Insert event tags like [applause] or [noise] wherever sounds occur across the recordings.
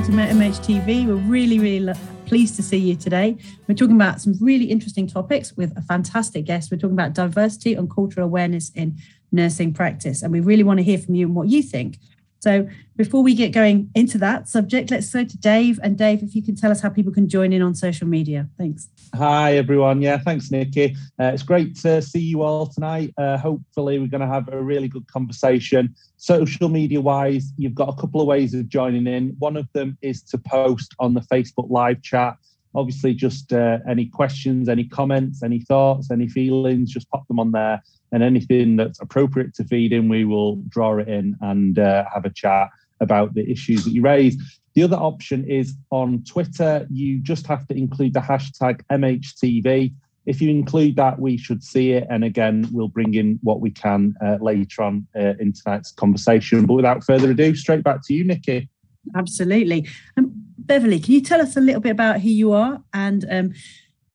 Welcome to MH TV. We're really, really pleased to see you today. We're talking about some really interesting topics with a fantastic guest. We're talking about diversity and cultural awareness in nursing practice. And we really want to hear from you and what you think. So before we get going into that subject, let's go to Dave. And Dave, if you can tell us how people can join in on social media. Thanks. Hi, everyone. Yeah, thanks, Nicky. Uh, it's great to see you all tonight. Uh, hopefully, we're going to have a really good conversation. Social media wise, you've got a couple of ways of joining in. One of them is to post on the Facebook live chat. Obviously, just uh, any questions, any comments, any thoughts, any feelings, just pop them on there and anything that's appropriate to feed in, we will draw it in and uh, have a chat about the issues that you raise. The other option is on Twitter, you just have to include the hashtag MHTV. If you include that, we should see it. And again, we'll bring in what we can uh, later on uh, in tonight's conversation. But without further ado, straight back to you, Nicky. Absolutely. Um, Beverley, can you tell us a little bit about who you are and um,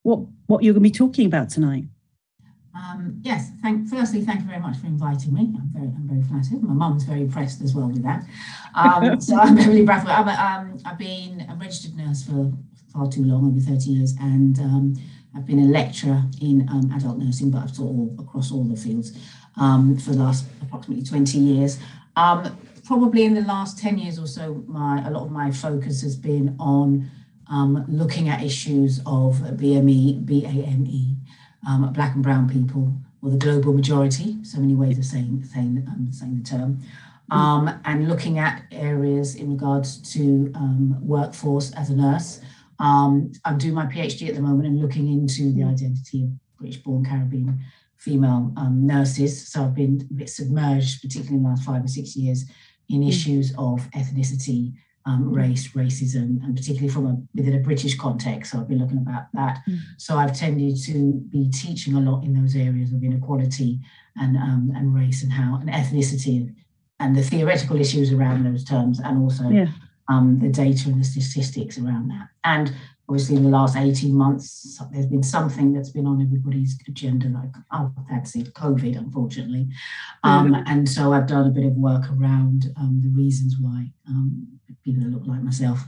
what, what you're going to be talking about tonight? Um, yes, thank, firstly, thank you very much for inviting me. I'm very, I'm very flattered. My mum's very impressed as well with that. Um, [laughs] so I'm Beverley Brathwaite. I'm a, um, I've been a registered nurse for far too long, over 30 years, and um, I've been a lecturer in um, adult nursing, but I've taught all across all the fields um, for the last approximately 20 years. probably in the last 10 years or so, my a lot of my focus has been on looking at issues of BME, BAME, um, black and brown people, or the global majority, so many ways of saying, saying, um, saying the term, um, and looking at areas in regards to um, workforce as a nurse. Um, I'm doing my PhD at the moment and looking into the identity of British born Caribbean female um, nurses. So I've been a bit submerged, particularly in the last five or six years, in mm. issues of ethnicity um, race, racism, and particularly from a within a British context. So I've been looking about that. Mm. So I've tended to be teaching a lot in those areas of inequality and um, and race and how and ethnicity and the theoretical issues around those terms, and also yeah. um, the data and the statistics around that. And obviously, in the last 18 months, there's been something that's been on everybody's agenda, like, oh, that's it, COVID, unfortunately. Um, mm-hmm. And so I've done a bit of work around um, the reasons why um, people that look like myself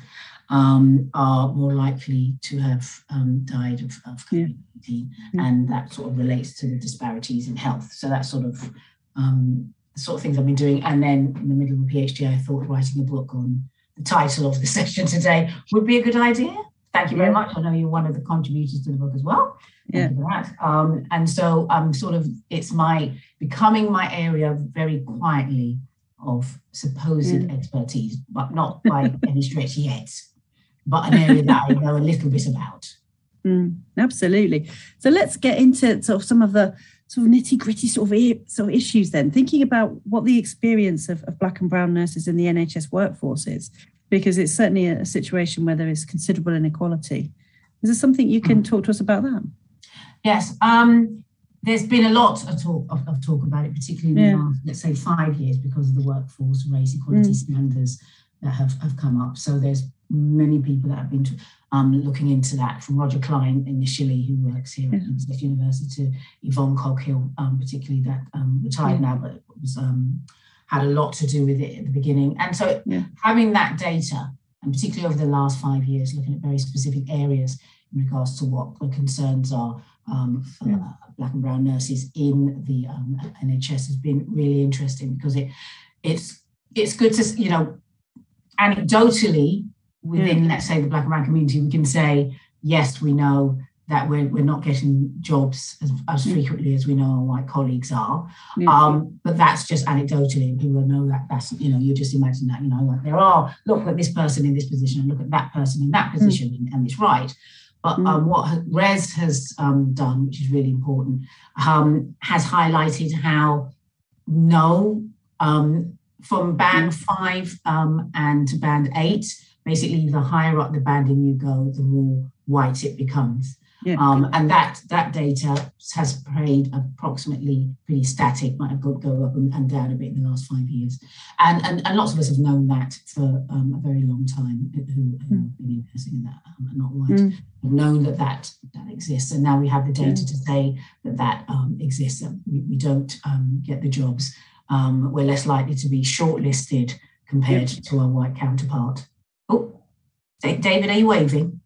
um, are more likely to have um, died of, of COVID 19. Yeah. And that sort of relates to the disparities in health. So that's sort of um, the sort of things I've been doing. And then in the middle of a PhD, I thought writing a book on the title of the [laughs] session today would be a good idea. Thank you very much. I know you're one of the contributors to the book as well. Thank yeah. for that. Um, and so I'm sort of, it's my becoming my area very quietly of supposed yeah. expertise, but not by any stretch yet, but an area that I know a little bit about. Mm, absolutely. So let's get into sort of some of the sort of nitty gritty sort of sort of issues then. Thinking about what the experience of, of black and brown nurses in the NHS workforce is, because it's certainly a, situation where there is considerable inequality. Is there something you can mm. talk to us about that? Yes. Um, there's been a lot of talk of, of talk about it, particularly in yeah. the last, let's say, five years, because of the workforce race equality mm. standards that have, have come up. So there's many people that have been um, looking into that, from Roger Kline initially, who works here yeah. at University, to Yvonne Coghill, um, particularly that um, retired yeah. now, but was um, had a lot to do with it at the beginning. And so having that data, and particularly over the last five years, looking at very specific areas in regards to what the concerns are um, for yeah. black and brown nurses in the um, NHS has been really interesting because it it's it's good to you know anecdotally within yeah. let's say the black and brown community we can say yes we know that we're, we're not getting jobs as, as frequently as we know our white colleagues are. Um, but that's just anecdotally. People know that that's, you know, you just imagine that, you know, like there are, look at this person in this position and look at that person in that mm. position mm. and, and, it's right. But mm. um, what WRES has um, done, which is really important, um, has highlighted how no, um, from band mm. five um, and to band eight, basically the higher up the banding you go, the more white it becomes. Yeah. Um, and that that data has stayed approximately pretty static, might have go, go up and, and, down a bit in the last five years. And, and, and lots of us have known that for um, a very long time who, who mm. have been investing in that um, not white, mm. have known that, that that exists. And now we have the data to say that that um, exists, that we, we don't um, get the jobs. Um, we're less likely to be shortlisted compared to our white counterpart. Oh, David, are you waving?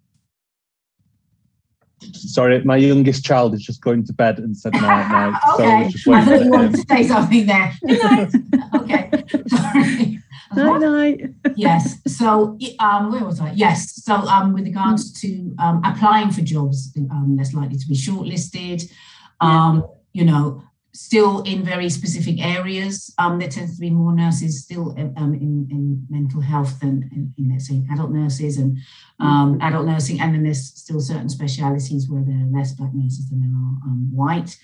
Sorry, my youngest child is just going to bed and said night night. okay, [laughs] so I, I thought you wanted to say something there. Good night. okay, sorry. Night night. yes. So, um, where was I? Yes. So, um, with regards to um, applying for jobs, um, less likely to be shortlisted. Um, you know, still in very specific areas. Um, there tends to be more nurses still um, in, in mental health than in, in, let's say, adult nurses and um, adult nursing. And then there's still certain specialities where there are less black nurses than there are um, white.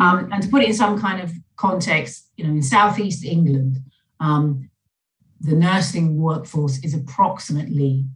Um, and to put it in some kind of context, you know, in Southeast England, um, the nursing workforce is approximately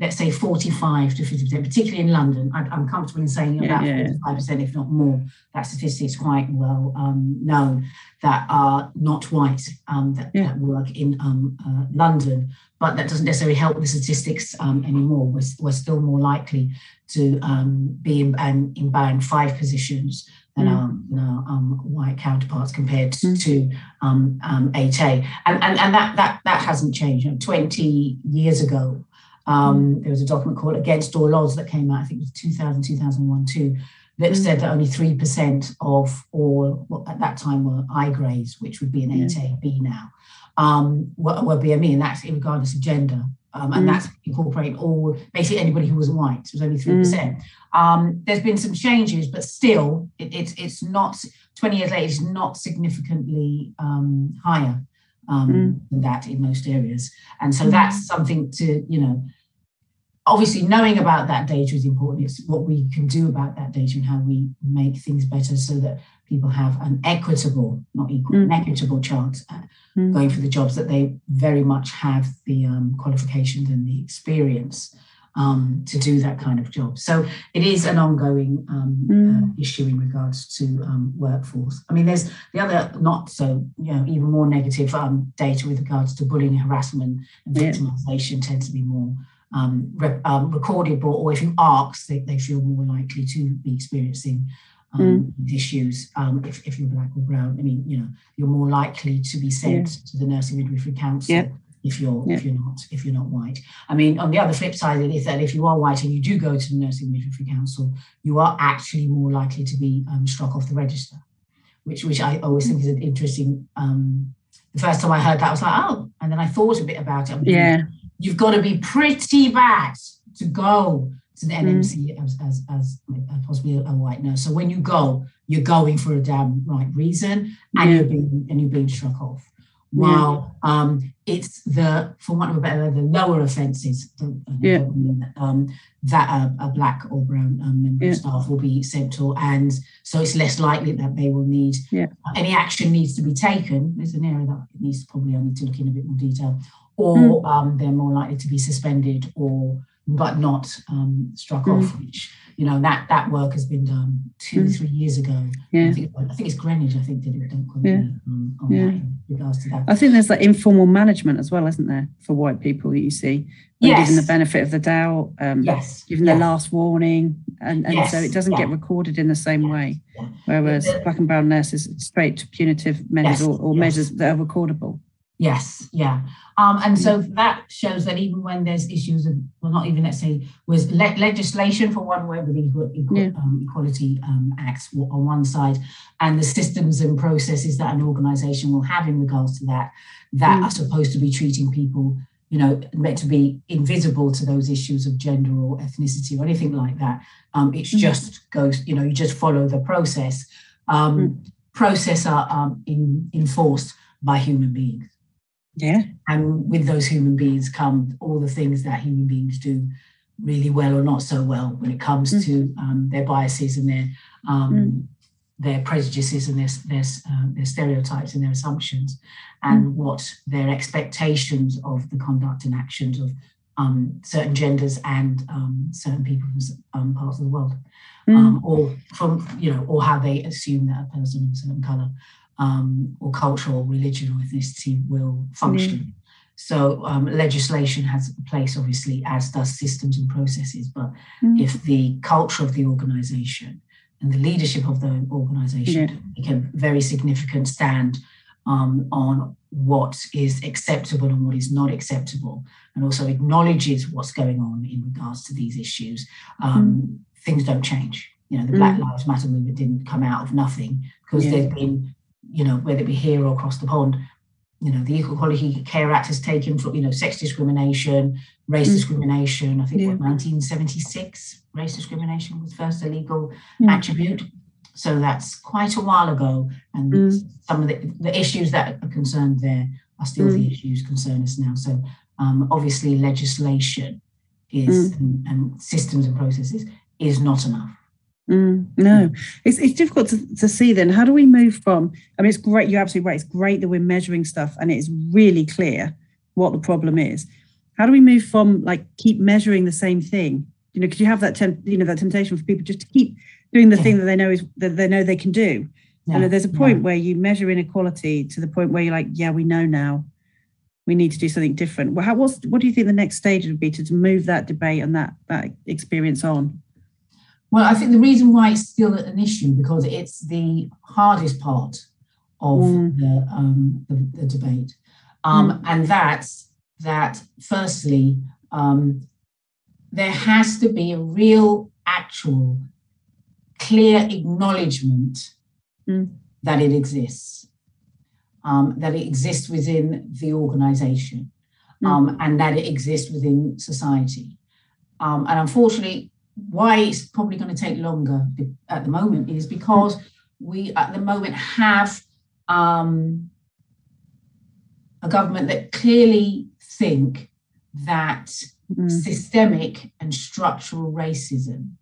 let's say 45 to 50%, particularly in London. I, am comfortable in saying about yeah, yeah. 45%, if not more. That statistic is quite well um, known that are not white um, that, yeah. that, work in um, uh, London, but that doesn't necessarily help the statistics um, anymore. We're, we're, still more likely to um, be in, in band five positions than mm. our, um, white counterparts compared mm. to um, um, 8A. And, and, and that, that, that hasn't changed. You know, 20 years ago, um, mm. there was a document called Against All Odds that came out, I think it was 2000, 2001 too, that mm. said that only 3% of all, well, at that time were I grades, which would be an 8A, B now, um, were, were BME, and that's regardless of gender. Um, and mm. that's incorporating all, basically anybody who was white, it was only 3%. Mm. Um, there's been some changes, but still, it, it's, it's not, 20 years later, it's not significantly um, higher um, mm. than that in most areas. And so mm. that's something to, you know, obviously knowing about that data is important. It's what we can do about that data and how we make things better so that people have an equitable, not equal, mm. an equitable chance at mm. going for the jobs that they very much have the um, qualifications and the experience um, to do that kind of job. So it is an ongoing um, mm. uh, issue in regards to um, workforce. I mean, there's the other not so, you know, even more negative um, data with regards to bullying, harassment, and victimization yeah. tends to be more um, re- um, recorded, or or if you ask, they, they feel more likely to be experiencing um, mm. issues um, if, if you're black or brown. I mean, you know, you're more likely to be sent yeah. to the nursing midwifery council yeah. If you're yeah. if you're not if you're not white. I mean, on the other flip side is that if you are white and you do go to the nursing midwifery council, you are actually more likely to be um, struck off the register, which which I always think is an interesting. Um, the first time I heard that, I was like, oh, and then I thought a bit about it. yeah you've got to be pretty bad to go to the NMC mm. as, as, as, possibly a white nurse. So when you go, you're going for a damn right reason, and yeah. you're being and you're being struck off. While yeah. um, it's the, for want of a better word, the lower offences yeah. um, that a, a, black or brown um, member yeah. of staff will be sent to, and so it's less likely that they will need yeah. any action needs to be taken. There's an area that needs probably I need to look in a bit more detail or mm. um, they're more likely to be suspended or but not um, struck mm. off, which you know that that work has been done two mm. three years ago. Yeah. I think, I think it's Greenwich. I think did it. Don't quote yeah. me um, on yeah. that in regards to that. I think there's that informal management as well, isn't there, for white people that you see? Yes. Given the benefit of the doubt, um, yes. given yes. the last warning, and, and yes. so it doesn't yeah. get recorded in the same yeah. way. Whereas black and brown nurses straight to punitive measures or, or measures that are recordable. Yes, yeah. Um, and so that shows that even when there's issues of, well, not even, let's say, was le- legislation for one way with the Equal, yeah. um, Equality um, Acts on one side, and the systems and processes that an organization will have in regards to that, that mm. are supposed to be treating people, you know, meant to be invisible to those issues of gender or ethnicity or anything like that. Um, it's mm. just goes, you know, you just follow the process. Um, mm. Process are um, in, enforced by human beings. Yeah. And with those human beings come all the things that human beings do really well or not so well when it comes mm. to um, their biases and their um, mm. their prejudices and their their, uh, their stereotypes and their assumptions, and mm. what their expectations of the conduct and actions of um, certain genders and um, certain people from um, parts of the world, mm. um, or from you know, or how they assume that a person of a certain color um, or culture or religion or ethnicity will function. Mm. So um, legislation has a place, obviously, as does systems and processes. But mm. if the culture of the organisation and the leadership of the organisation yeah. take a very significant stand um, on what is acceptable and what is not acceptable, and also acknowledges what's going on in regards to these issues, um, mm. things don't change. You know, the mm. Black Lives Matter movement didn't come out of nothing because yeah. there's been, you know, whether it be here or across the pond, you know, the Equal Quality Care Act has taken from, you know, sex discrimination, race mm. discrimination. I think yeah. what 1976 race discrimination was first a legal mm. attribute. So that's quite a while ago. And mm. some of the, the issues that are concerned there are still the mm. issues concern us now. So um, obviously legislation is mm. and, and systems and processes is not enough. Mm, no, it's, it's difficult to, to see then. How do we move from? I mean, it's great, you're absolutely right. It's great that we're measuring stuff and it's really clear what the problem is. How do we move from like keep measuring the same thing? You know, because you have that temp, you know, that temptation for people just to keep doing the yeah. thing that they know is that they know they can do. Yeah. And there's a point yeah. where you measure inequality to the point where you're like, yeah, we know now. We need to do something different. Well, how, what's, what do you think the next stage would be to, to move that debate and that that experience on? Well, I think the reason why it's still an issue because it's the hardest part of mm. the, um, the, the, debate. Um, mm. And that's that, firstly, um, there has to be a real, actual, clear acknowledgement mm. that it exists, um, that it exists within the organization, mm. um, and that it exists within society. Um, and unfortunately, why it's probably going to take longer at the moment is because we at the moment have um, a government that clearly think that mm. systemic and structural racism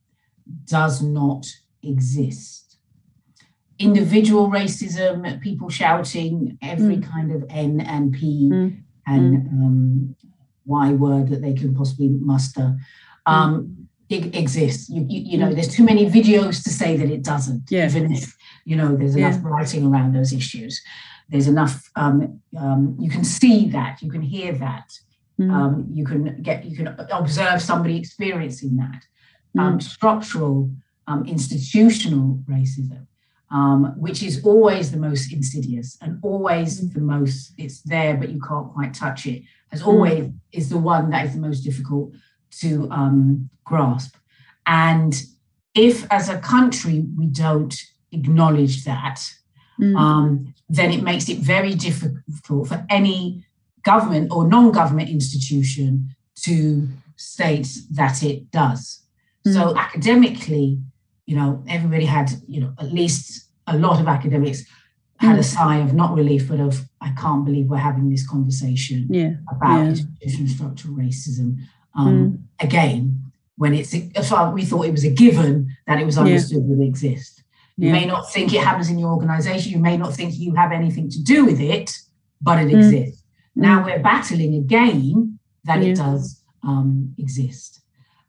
does not exist. Individual racism, people shouting every mm. kind of N and P mm. and mm. um, Y word that they can possibly muster. Um, mm it exists. You, you, you, know, there's too many videos to say that it doesn't. Yeah. Even if you know there's enough yeah. writing around those issues, there's enough. Um, um, you can see that. You can hear that. Mm. Um, you can get. You can observe somebody experiencing that. Mm. structural, um, institutional racism, um, which is always the most insidious and always mm. the most. It's there, but you can't quite touch it. As mm. always, is the one that is the most difficult to um, grasp. And if, as a country, we don't acknowledge that, mm. um, then it makes it very difficult for any government or non government institution to state that it does. Mm. So, academically, you know, everybody had, you know, at least a lot of academics had mm. a sigh of not relief, but of I can't believe we're having this conversation yeah. about yeah. institutional structural racism. Um, mm. Again, when it's far we thought it was a given that it was understood yeah. would exist. You yeah. may not think it happens in your organization. You may not think you have anything to do with it, but it mm. exists. Now we're battling again that yeah. it does um, exist.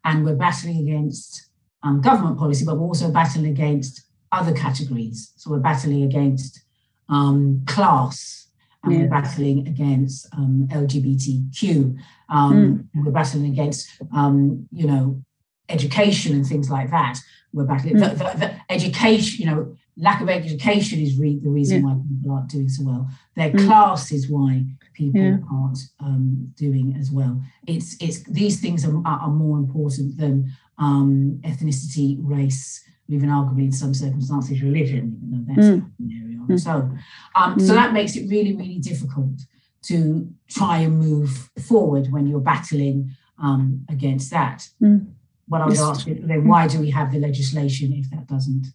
And we're battling against um, government policy, but we're also battling against other categories. So we're battling against um, class, and yeah. we're battling against um, LGBTQ. Um, mm. We're battling against, um, you know, education and things like that. We're battling mm. the, the, the, education. You know, lack of education is re- the reason yeah. why people aren't doing so well. Their mm. class is why people yeah. aren't um, doing as well. It's it's these things are, are more important than um, ethnicity, race, even arguably in some circumstances religion, even though that's mm. an area on its own. Um, mm. So that makes it really, really difficult to try and move forward when you're battling um, against that. Mm. What I was asking then, why do we have the legislation if that doesn't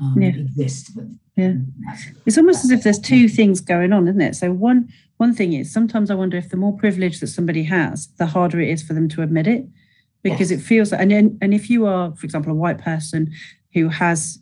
um, yeah. exist? But, yeah, it's almost as if there's two things going on, isn't it? So one one thing is sometimes I wonder if the more privilege that somebody has, the harder it is for them to admit it because yes. it feels like, and, and if you are, for example, a white person who has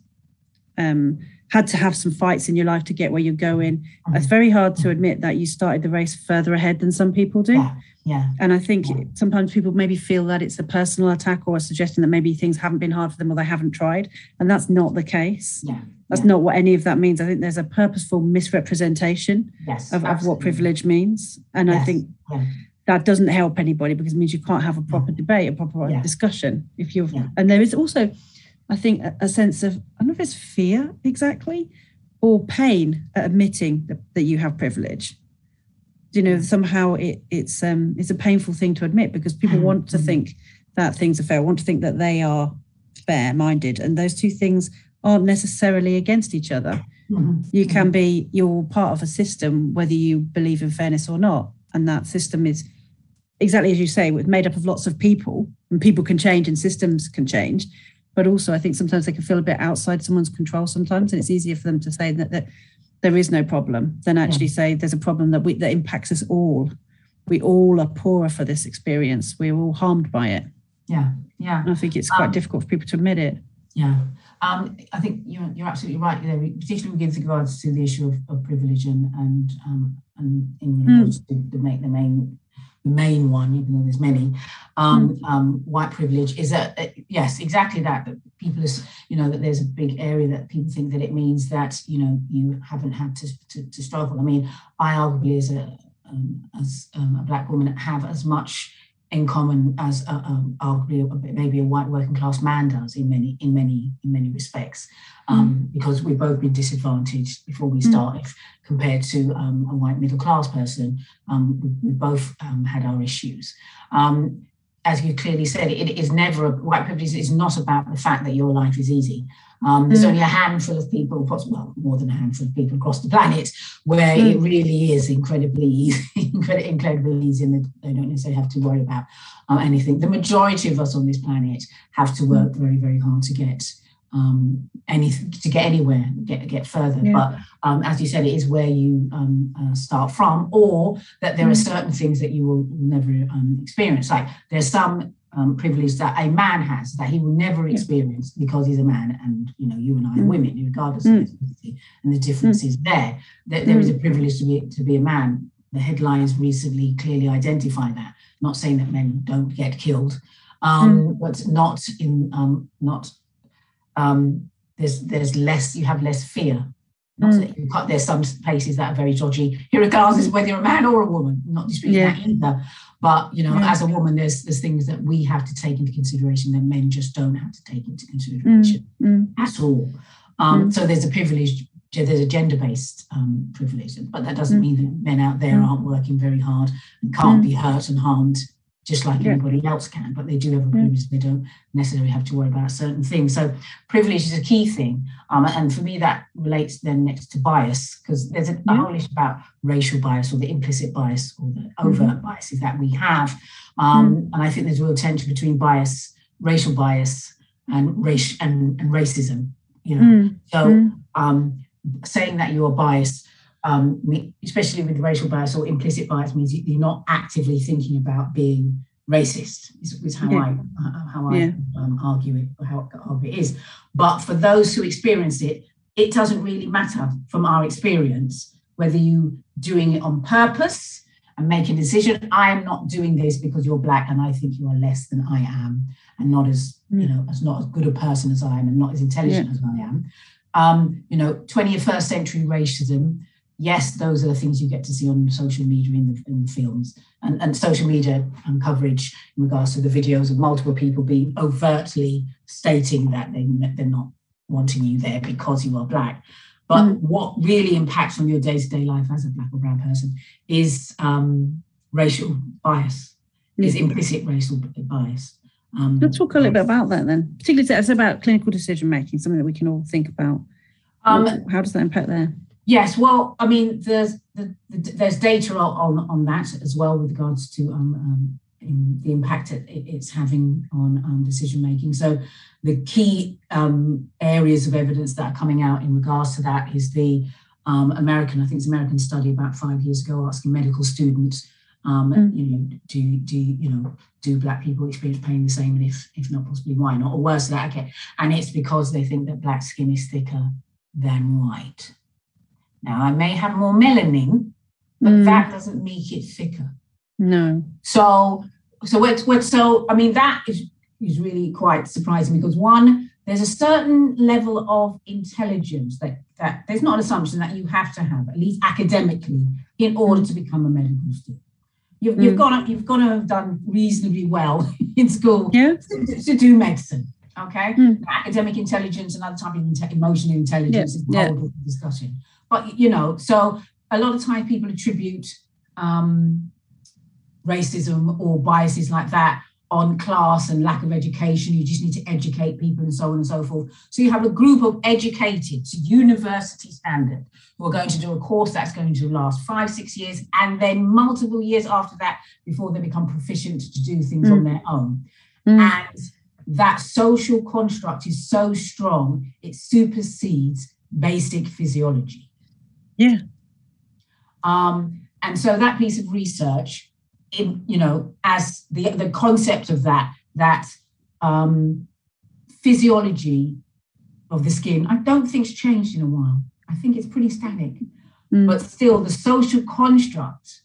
um, had to have some fights in your life to get where you're going. Mm-hmm. It's very hard to admit that you started the race further ahead than some people do. Yeah. yeah. And I think yeah. sometimes people maybe feel that it's a personal attack or a suggestion that maybe things haven't been hard for them or they haven't tried. And that's not the case. Yeah. That's yeah. not what any of that means. I think there's a purposeful misrepresentation yes, of, of, what privilege means. And yes. I think that doesn't help anybody because it means you can't have a proper debate, a proper discussion. If you're, and there is also, I think a, a sense of I don't know if it's fear exactly, or pain at admitting that, that you have privilege. You know, somehow it, it's um, it's a painful thing to admit because people Mm-hmm. want to think that things are fair, want to think that they are fair minded, and those two things aren't necessarily against each other. Mhm. You can be you're part of a system whether you believe in fairness or not, and that system is exactly as you say, it's made up of lots of people, and people can change and systems can change. But also, I think sometimes they can feel a bit outside someone's control sometimes, and it's easier for them to say that, that there is no problem than actually say there's a problem that we that impacts us all. We all are poorer for this experience. We're all harmed by it. Yeah, yeah. And I think it's quite Um, difficult for people to admit it. Yeah, um, I think you're, you're absolutely right there, particularly with regards to the issue of, of privilege and and um, and in regards to the main the main the main one, even though there's many, um, um, white privilege is that uh, yes, exactly that. That people is you know that there's a big area that people think that it means that you know you haven't had to to, to struggle. I mean, I arguably as a um, as um, a black woman have as much in common as uh, um, arguably a- maybe a white working class man does in many in many in many respects. Um, because we've both been disadvantaged before we Mm. started compared to um, a white middle class person. Um, we, we both um, had our issues. Um, as you clearly said it is never a, white privilege is not about the fact that your life is easy um, there's Mm. only a handful of people, well, more than a handful of people across the planet, where Mm. it really is incredibly easy, [laughs] incredibly, easy, and they don't necessarily have to worry about um, anything. The majority of us on this planet have to work very, very hard to get um, anything, to get anywhere, get get further. Yeah. But um, as you said, it is where you um, uh, start from, or that there are Mm. certain things that you will never um, experience. Like there's some um, privilege that a man has that he will never Yeah. experience because he's a man, and you know, you and I are Mm. women, regardless Mm. of ethnicity, and the difference is there. That there is a privilege to be to be a man. The headlines recently clearly identify that. Not saying that men don't get killed, um, but not in um, not um, there's there's less you have less fear. Not Mm. that there's some places that are very dodgy, here regardless whether you're a man or a woman. Not disputing Yeah. that either. But you know, Yeah. as a woman, there's there's things that we have to take into consideration that men just don't have to take into consideration Mm. at all. Um, Mm. So there's a privilege, there's a gender-based um, privilege, but that doesn't Mm. mean that men out there aren't working very hard and can't be hurt and harmed just like Yeah. anybody else can. But they do have a Yeah. privilege; they don't necessarily have to worry about certain things. So privilege is a key thing, um, and for me that relates then next to bias because there's a, Yeah. whole issue about racial bias or the implicit bias or the Mm-hmm. overt biases that we have, um, and I think there's a real tension between bias, racial bias, and race and, and racism. You know, Mm. so Mm. um, saying that you're biased, um, especially with racial bias or implicit bias, means you- you're not actively thinking about being racist. Is, is how Yeah. I uh, how I Yeah. um, argue it, or how, it is. But for those who experience it, it doesn't really matter from our experience whether you doing it on purpose and make a decision. I am not doing this because you're black and I think you are less than I am, and not as you Mm. know as not as good a person as I am, and not as intelligent as I am. Um, you know, 21st century racism. Yes, those are the things you get to see on social media in the, in the films and, and social media um, coverage in regards to the videos of multiple people being overtly stating that they, they're not wanting you there because you are black. But Mm. what really impacts on your day to day life as a black or brown person is um, racial bias, is implicit racial bias. Um, Let's talk a little bit about that then, particularly it's about clinical decision making, something that we can all think about. um, How does that impact there? Yes, well, I mean, there's the, the, there's data on on that as well with regards to um, um, in the impact it, it's having on um, decision making. So the key um, areas of evidence that are coming out in regards to that is the um, American, I think it's American study about five years ago, asking medical students, um, Mm. you know, do do you know do black people experience pain the same, and if if not, possibly why not, or worse than that? Okay, and it's because they think that black skin is thicker than white. Now, I may have more melanin, but Mm. that doesn't make it thicker. No. So, so what, what, so, I mean, that is, is really quite surprising because one, there's a certain level of intelligence that, that there's not an assumption that you have to have, at least academically, in order to become a medical student. You've, you've Mm. got to, you've got to have done reasonably well [laughs] in school Yeah. to, to do medicine. Okay, mm. academic intelligence, another type of emotional intelligence is a whole discussion. But you know, so a lot of times people attribute um, racism or biases like that on class and lack of education. You just need to educate people and so on and so forth. So you have a group of educated to university standard who are going to do a course that's going to last five, six years, and then multiple years after that before they become proficient to do things mm. on their own. Mm. And that social construct is so strong, it supersedes basic physiology. Yeah. Um, and so that piece of research, in, you know, as the, the concept of that, that um, physiology of the skin, I don't think's changed in a while. I think it's pretty static. Mm. But still, the social construct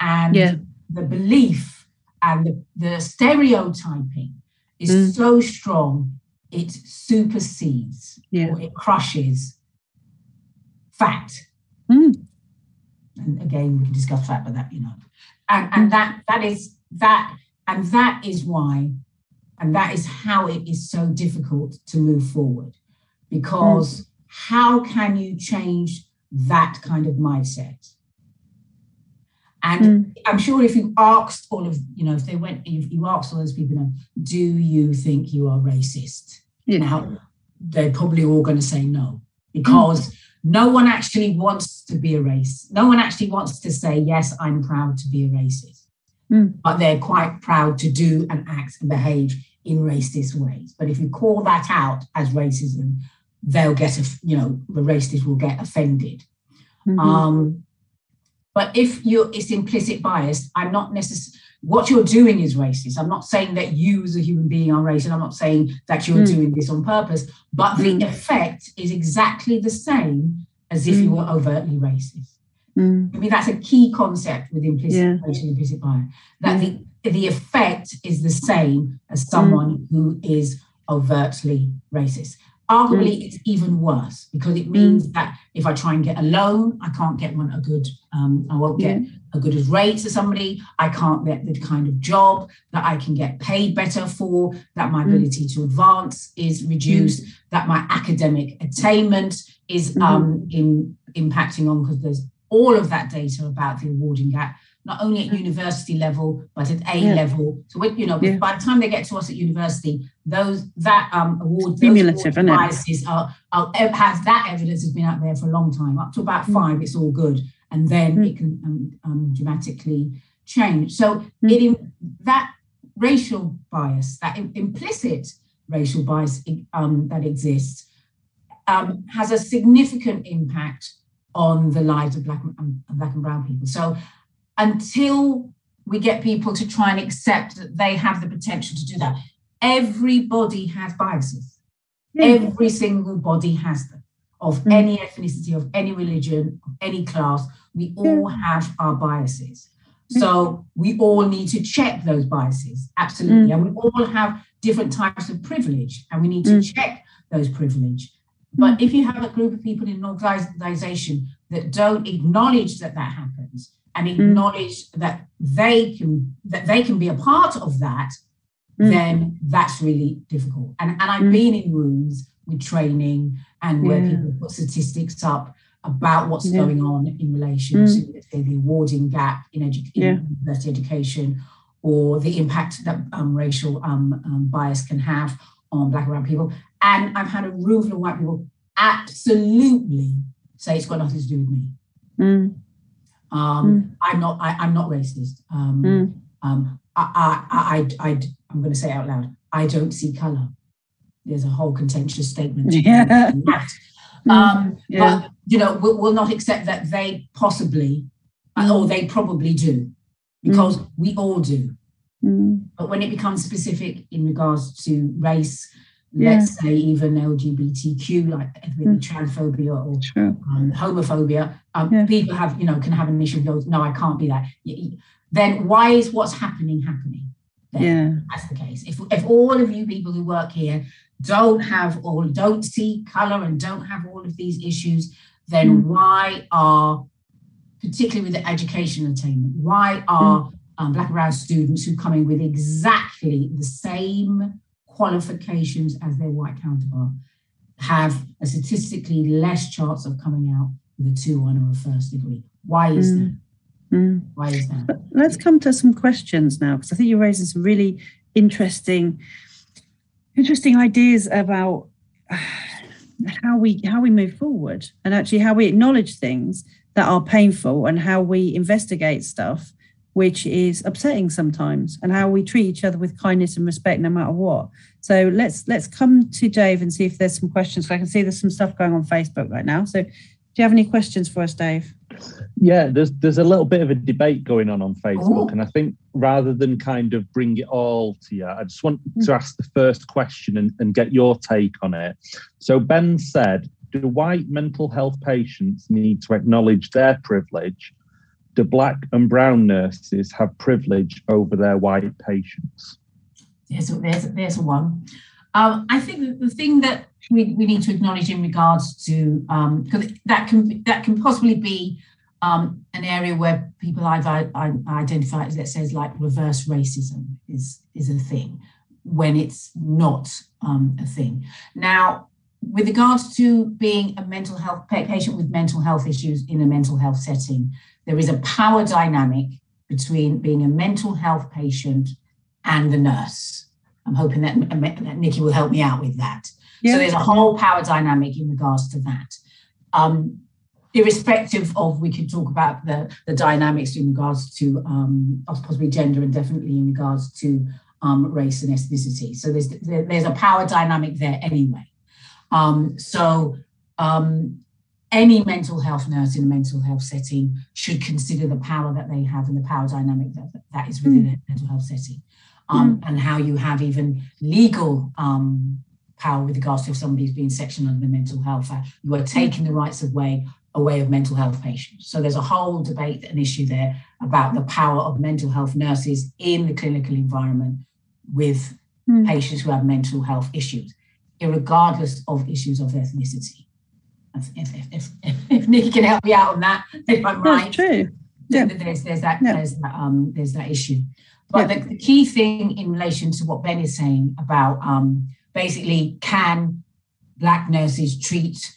and yeah. the belief and the, the stereotyping is mm. so strong, it supersedes yeah. or it crushes fact. Mm. And again, we can discuss that, but that, you know, and, and mm. that that is that, and that is why, and that is how it is so difficult to move forward. Because mm. how can you change that kind of mindset? And mm. I'm sure if you asked all of, you know, if they went, if you asked all those people, you know, do you think you are racist? Yeah. Now, they're probably all going to say no, because mm. No one actually wants to be a race. No one actually wants to say, yes, I'm proud to be a racist. Mm. But they're quite proud to do and act and behave in racist ways. But if you call that out as racism, they'll get, a, you know, the racists will get offended. Mm-hmm. Um, but if you it's implicit bias, I'm not necessarily what you're doing is racist. I'm not saying that you as a human being are racist. I'm not saying that you're mm. doing this on purpose, but mm. the effect is exactly the same as if mm. you were overtly racist. Mm. I mean, that's a key concept with implicit yeah. implicit bias. That the, the effect is the same as someone who is overtly racist. Arguably, mm. it's even worse because it means mm. that if I try and get a loan, I can't get one a good, um, I won't get yeah. a good as rate to somebody. I can't get the kind of job that I can get paid better for, that my mm. ability to advance is reduced, mm. that my academic attainment is mm-hmm. um, in impacting on because there's all of that data about the awarding gap not only at university level but at A yeah. level. So you know, yeah. by the time they get to us at university, those that um, award, cumulative, biases are, are, has that evidence has been out there for a long time. Up to about mm. five, it's all good, and then mm. it can um, um, dramatically change. So mm. it that racial bias, that implicit racial bias um, that exists, um, has a significant impact on the lives of black and, black and brown people. So until we get people to try and accept that they have the potential to do that. Everybody has biases. Mm. Every single body has them of mm. any ethnicity, of any religion, of any class. We all have our biases. So we all need to check those biases, absolutely. Mm. And we all have different types of privilege, and we need to check those privilege. But if you have a group of people in an organization that don't acknowledge that that happens, and mm. acknowledge mm. that they can that they can be a part of that, mm. then that's really difficult. And and I've mm. been in rooms with training and where yeah. people put statistics up about what's yeah. going on in relation mm. to say the awarding gap in, edu- yeah. in university education or the impact that um, racial um, um, bias can have on black and brown people. And I've had a room full of white people absolutely say it's got nothing to do with me. Um, mm. I'm not. I, am not racist. Um, mm. um, I, I, I, I, am going to say out loud. I don't see color. There's a whole contentious statement. [laughs] Yeah. [laughs] Hmm. Um, yeah. But you know, we'll, we'll, not accept that they possibly, mm. or they probably do, because mm. we all do. Mm. But when it becomes specific in regards to race, yeah. let's say even LGBTQ, like mm. transphobia or um, homophobia, um, yeah. people have, you know, can have an issue goes, no, I can't be that. Then why is what's happening happening? Then yeah. That's the case. If, if all of you people who work here don't have or don't see color and don't have all of these issues, then mm. why are, particularly with the education attainment, why are mm. um, Black and Brown students who come in with exactly the same qualifications as their white counterpart have a statistically less chance of coming out with a 2 1 or a first degree. Why is mm. that? Mm. Why is that? Let's come to some questions now, because I think you're raising some really interesting, interesting ideas about how we how we move forward and actually how we acknowledge things that are painful and how we investigate stuff which is upsetting sometimes and how we treat each other with kindness and respect no matter what so let's let's come to dave and see if there's some questions i can see there's some stuff going on facebook right now so do you have any questions for us dave yeah there's there's a little bit of a debate going on on facebook Ooh. and i think rather than kind of bring it all to you i just want mm. to ask the first question and, and get your take on it so ben said do white mental health patients need to acknowledge their privilege do black and brown nurses have privilege over their white patients? There's, there's, there's one. Um, I think the thing that we, we need to acknowledge in regards to because um, that can that can possibly be um, an area where people I've I, I identify that says like reverse racism is is a thing when it's not um, a thing. Now, with regards to being a mental health patient with mental health issues in a mental health setting, there is a power dynamic between being a mental health patient and the nurse. I'm hoping that, that Nicky will help me out with that. Yeah. So there's a whole power dynamic in regards to that. Um, irrespective of, we could talk about the, the dynamics in regards to um, possibly gender and definitely in regards to um, race and ethnicity. So there's there's a power dynamic there anyway. Um, so um, any mental health nurse in a mental health setting should consider the power that they have and the power dynamic that, that is within mm. a mental health setting. Um, mm. And how you have even legal um, power with regards to if somebody's being sectioned under the Mental Health Act. You are taking the rights of way away of mental health patients. So there's a whole debate and issue there about the power of mental health nurses in the clinical environment with mm. patients who have mental health issues, regardless of issues of ethnicity if, if, if, if, Nicky can help me out on that, if I'm right. True. Yeah. There's, there's that yeah. there's that um there's that issue. But yeah. the, the, key thing in relation to what Ben is saying about um basically can black nurses treat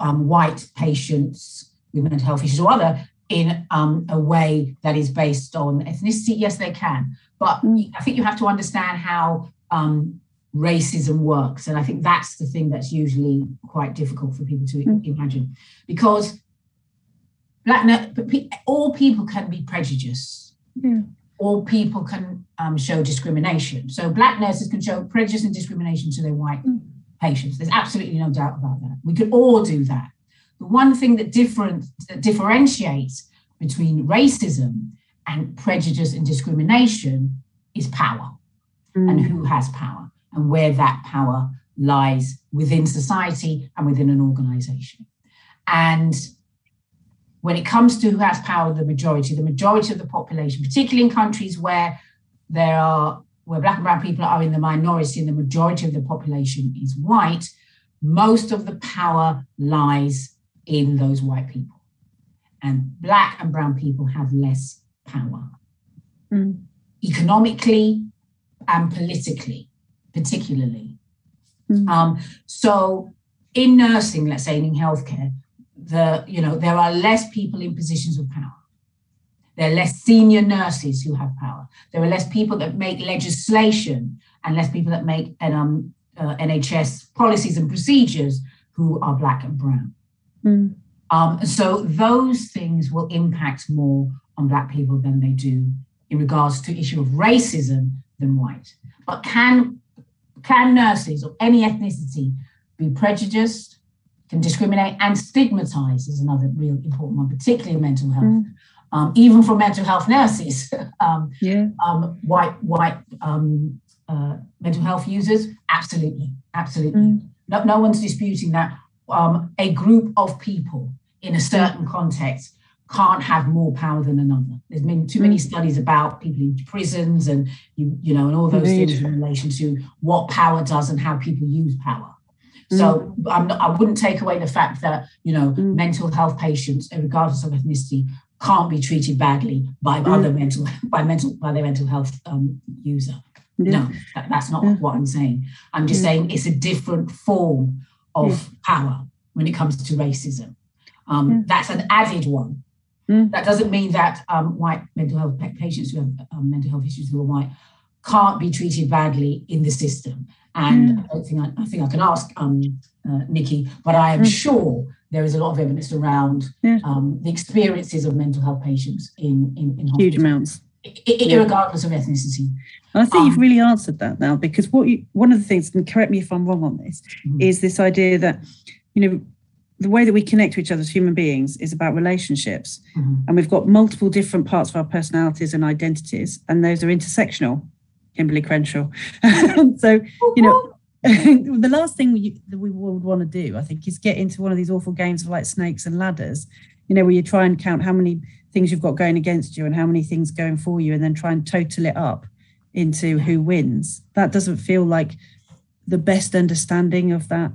um, white patients with mental health issues or other in um, a way that is based on ethnicity? Yes, they can. But mm. I think you have to understand how um, racism works. And I think that's the thing that's usually quite difficult for people to mm. imagine because black all people can be prejudiced. Yeah. All people can um, show discrimination. So black nurses can show prejudice and discrimination to their white mm. patients. There's absolutely no doubt about that. We could all do that. The one thing that different that differentiates between racism and prejudice and discrimination is power mm. and who has power and where that power lies within society and within an organization. And when it comes to who has power, the majority, the majority of the population, particularly in countries where there are where black and brown people are in the minority and the majority of the population is white, most of the power lies in those white people. And black and brown people have less power mm. economically and politically particularly. Mm. Um, so in nursing, let's say in healthcare, the you know there are less people in positions of power. There are less senior nurses who have power. There are less people that make legislation and less people that make um, uh, NHS policies and procedures who are black and brown. Mm. Um, so those things will impact more on black people than they do in regards to issue of racism than white. But can can nurses of any ethnicity be prejudiced, can discriminate, and stigmatize is another real important one, particularly in mental health. Mm. Um, even for mental health nurses, [laughs] um, yeah. um, white white um, uh, mental health users, absolutely, absolutely. Mm. No, no one's disputing that. Um, a group of people in a certain context can't have more power than another. There's been too many mm. studies about people in prisons and you you know and all those Indeed. things in relation to what power does and how people use power. So mm. I'm not, I wouldn't take away the fact that you know mm. mental health patients, regardless of ethnicity, can't be treated badly by mm. other mental by mental by their mental health um, user. Yeah. No, that, that's not yeah. what I'm saying. I'm just yeah. saying it's a different form of power when it comes to racism. Um, that's an added one. Mm. That doesn't mean that um, white mental health patients who have um, mental health issues who are white can't be treated badly in the system. And I don't think I, I think I can ask um, uh, Nicky, but I am mm. sure there is a lot of evidence around yeah. um, the experiences of mental health patients in in, in huge amounts, I, regardless of ethnicity. And I think um, you've really answered that now, because what you, one of the things, and correct me if I'm wrong on this, mm-hmm. is this idea that you know the way that we connect to each other as human beings is about relationships, mm-hmm. and we've got multiple different parts of our personalities and identities, and those are intersectional. Kimberlé Crenshaw. [laughs] so you know [laughs] the last thing we, that we would want to do, I think, is get into one of these awful games of like snakes and ladders, you know, where you try and count how many things you've got going against you and how many things going for you, and then try and total it up into who wins. That doesn't feel like the best understanding of that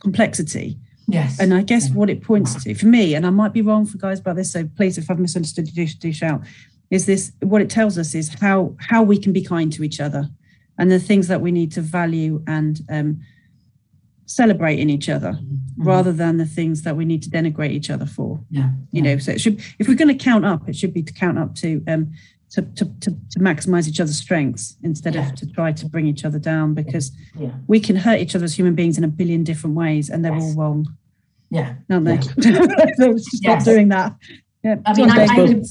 complexity. Yes. And I guess what it points to for me, and I might be wrong for guys about this, so please, if I've misunderstood, do, do shout. Is this what it tells us is how how we can be kind to each other and the things that we need to value and um, celebrate in each other mm-hmm. rather than the things that we need to denigrate each other for. Yeah, you know, so it should if we're going to count up, it should be to count up to um, to, to, to, to maximize each other's strengths instead yeah. of to try to bring each other down because yeah. we can hurt each other as human beings in a billion different ways and they're yes. all wrong. Yeah. Aren't they? Yeah. [laughs] Stop yes. doing that. Yeah. I mean, I, I,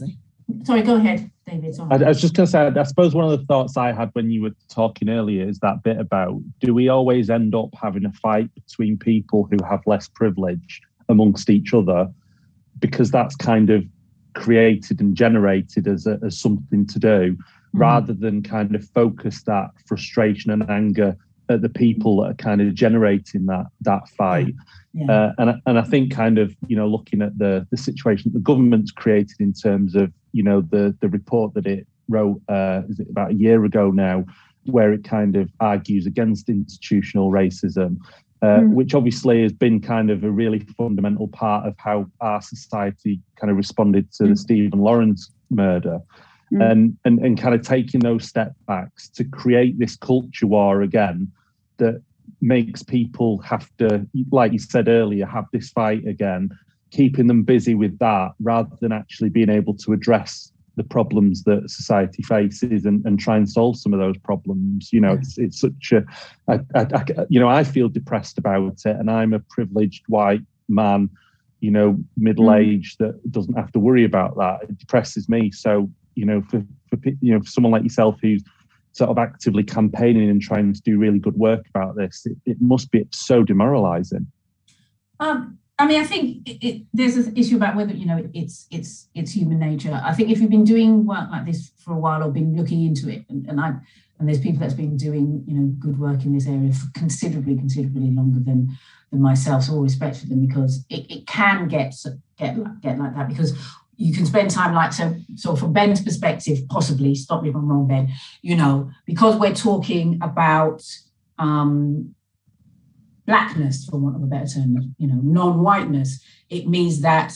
sorry, go ahead. David, I, I was just going to say, I suppose one of the thoughts I had when you were talking earlier is that bit about do we always end up having a fight between people who have less privilege amongst each other because that's kind of created and generated as, a, as something to do mm-hmm. rather than kind of focus that frustration and anger at the people that are kind of generating that that fight. Yeah. Uh, and and I think kind of you know looking at the the situation the government's created in terms of you know the the report that it wrote uh, is it about a year ago now, where it kind of argues against institutional racism. Uh, mm. Which obviously has been kind of a really fundamental part of how our society kind of responded to mm. the Stephen Lawrence murder. Mm. And, and and kind of taking those step backs to create this culture war again that makes people have to, like you said earlier, have this fight again, keeping them busy with that rather than actually being able to address the problems that society faces and, and try and solve some of those problems. You know, yeah. it's it's such a, I, I, I, you know, I feel depressed about it, and I'm a privileged white man, you know, middle aged mm. that doesn't have to worry about that. It depresses me. So, you know, for for you know, for someone like yourself who's sort of actively campaigning and trying to do really good work about this, it, it must be so demoralizing. Um, I mean, I think it, it, there's an issue about whether you know it's it's it's human nature. I think if you've been doing work like this for a while or been looking into it, and, and I and there's people that's been doing you know good work in this area for considerably considerably longer than than myself. So all respect for them because it, it can get get get like that because you can spend time like so so from ben's perspective possibly stop me if i'm wrong ben you know because we're talking about um blackness for want of a better term you know non-whiteness it means that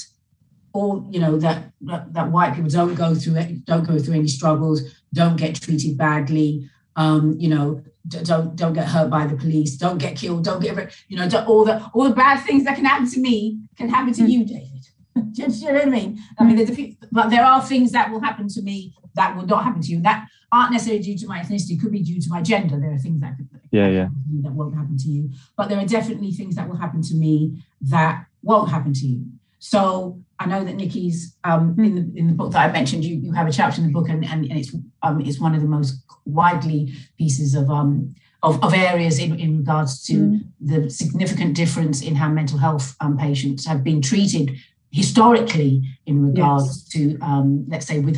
all you know that, that that white people don't go through it don't go through any struggles don't get treated badly um you know don't don't get hurt by the police don't get killed don't get you know all the all the bad things that can happen to me can happen to you david [laughs] do, you know what I mean? I mean, there's a few, but there are things that will happen to me that will not happen to you. That aren't necessarily due to my ethnicity. Could be due to my gender. There are things that could, yeah, yeah, that won't happen to you. But there are definitely things that will happen to me that won't happen to you. So I know that Nicky's um, in the in the book that I mentioned. You you have a chapter in the book, and and, and it's um, it's one of the most widely pieces of um of, of areas in, in regards to mm. the significant difference in how mental health um, patients have been treated historically in regards yes. to, um, let's say, with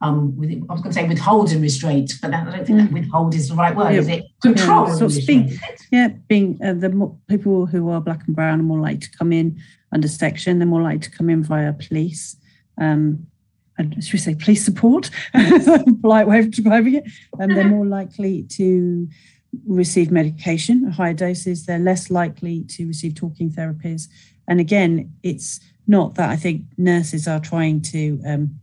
um, with, I was going to say withhold and restraint, but that, I don't think mm. that withhold is the right word, yeah. is it? Control. Yeah, so being, yeah, being uh, the more, people who are black and brown are more likely to come in under section. They're more likely to come in via police. Um, and should we say police support? [laughs] polite way of describing it. And they're [laughs] more likely to receive medication, higher doses. They're less likely to receive talking therapies. And again, it's not that I think nurses are trying to um,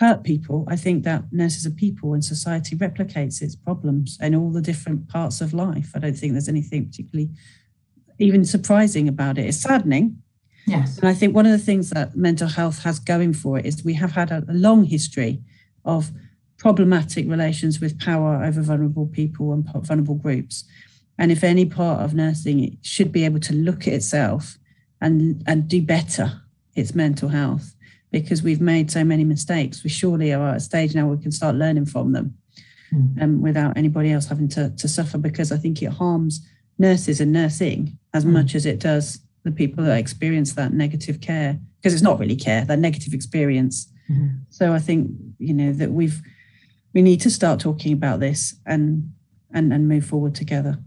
hurt people. I think that nurses are people and society replicates its problems in all the different parts of life. I don't think there's anything particularly even surprising about it. It's saddening. Yes. And I think one of the things that mental health has going for it is we have had a, a long history of problematic relations with power over vulnerable people and vulnerable groups. And if any part of nursing it should be able to look at itself and, and do better its mental health because we've made so many mistakes. We surely are at a stage now where we can start learning from them mm. um, without anybody else having to, to suffer because I think it harms nurses and nursing as mm. much as it does the people that experience that negative care because it's not really care, that negative experience. Mm. So I think, you know, that we've we need to start talking about this and and and move forward together.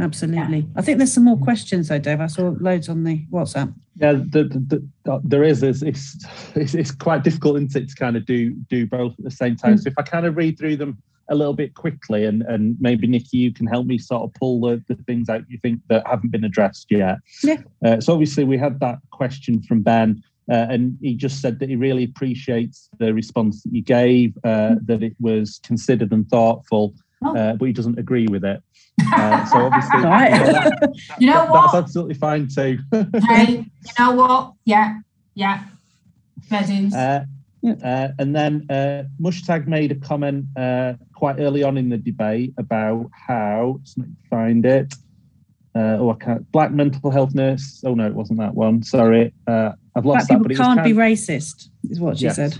Absolutely. Yeah. I think there's some more questions though, Dave. I saw loads on the WhatsApp. Yeah, the, the, the, there is. It's, it's, it's quite difficult, isn't it, to kind of do do both at the same time. Mm. So if I kind of read through them a little bit quickly, and and maybe Nicky, you can help me sort of pull the, the things out you think that haven't been addressed yet. Yeah. Uh, so obviously we had that question from Ben. Uh, and he just said that he really appreciates the response that you gave, uh, mm. that it was considered and thoughtful, oh. uh, but he doesn't agree with it. [laughs] Uh, so obviously, right. you know, that, you know that, what? That's absolutely fine too. [laughs] hey, you know what? Yeah, yeah. Uh, uh, and then uh, Mushtaq made a comment uh, quite early on in the debate about how, let's find it. Uh, oh, I can't. Black mental health nurse. Oh no, it wasn't that one. Sorry, uh, I've lost Black that. People can't be racist, is what she yes. said,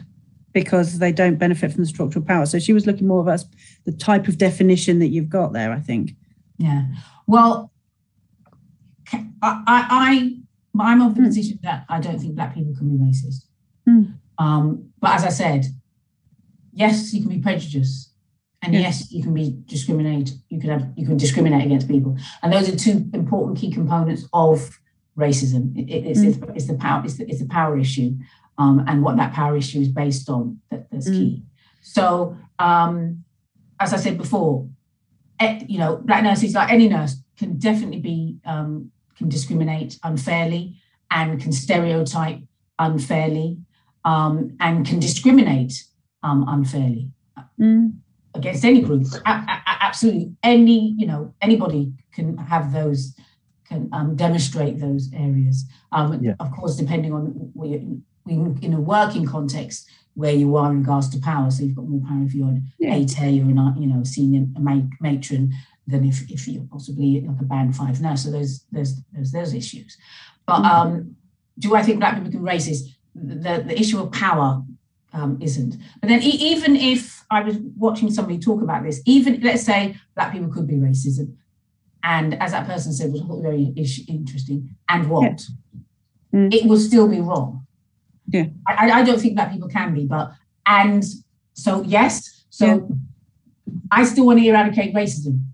because they don't benefit from the structural power. So she was looking more of us the type of definition that you've got there. I think. Yeah. Well, I, I, I am of the mm. position that I don't think black people can be racist. Mm. Um, but as I said, yes, you can be prejudiced, and yeah. yes, you can be discriminate. You can have you can discriminate against people, and those are two important key components of racism. It, it's, mm. it's, it's, the power. It's the, it's the power issue, um, and what that power issue is based on. That, that's mm. key. So, um, as I said before, you know, black nurses, like any nurse, can definitely be um, can discriminate unfairly and can stereotype unfairly um, and can discriminate um, unfairly mm. against any group. A- a- absolutely, any you know anybody can have those can um, demonstrate those areas. Um, yeah. Of course, depending on where in a working context, where you are in regards to power. So you've got more power if you're an yeah. AT or an you know senior matron than if, if you're possibly like a band five nurse. So there's there's there's those issues. But mm-hmm. um, do I think black people can racist? The the issue of power um, isn't. But then e- even if I was watching somebody talk about this, even let's say black people could be racism, and as that person said was very interesting, and what? Yeah. Mm. It will still be wrong yeah. I, I don't think that people can be, but and so yes, so yeah. I still want to eradicate racism.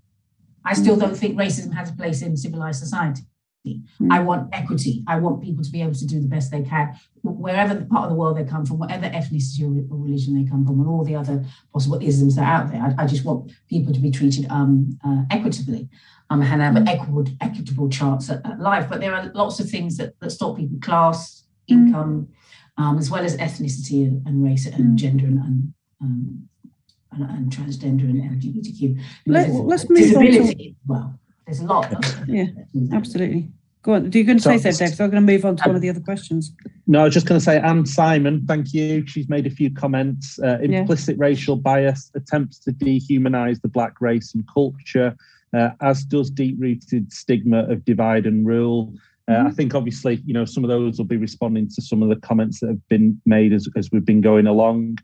I still mm. don't think racism has a place in civilized society. Mm. I want equity. I want people to be able to do the best they can, wherever the part of the world they come from, whatever ethnicity or religion they come from, and all the other possible isms that are out there. I, I just want people to be treated um, uh, equitably um, and have an equitable, equitable charts at, at, life. But there are lots of things that, that stop people class, mm. Income, um, as well as ethnicity and, and race and mm. gender and, and, um, and, and, transgender and LGBTQ. Let, us move on. To, well, there's a lot. yeah, absolutely. Go on. Do you going to say so, Dave? So I'm going to move on to um, one of the other questions. No, I was just going to say, Anne Simon, thank you. She's made a few comments. Uh, implicit yeah. racial bias attempts to dehumanize the black race and culture, uh, as does deep rooted stigma of divide and rule. Uh, mm-hmm. I think obviously, you know, some of those will be responding to some of the comments that have been made as, as we've been going along.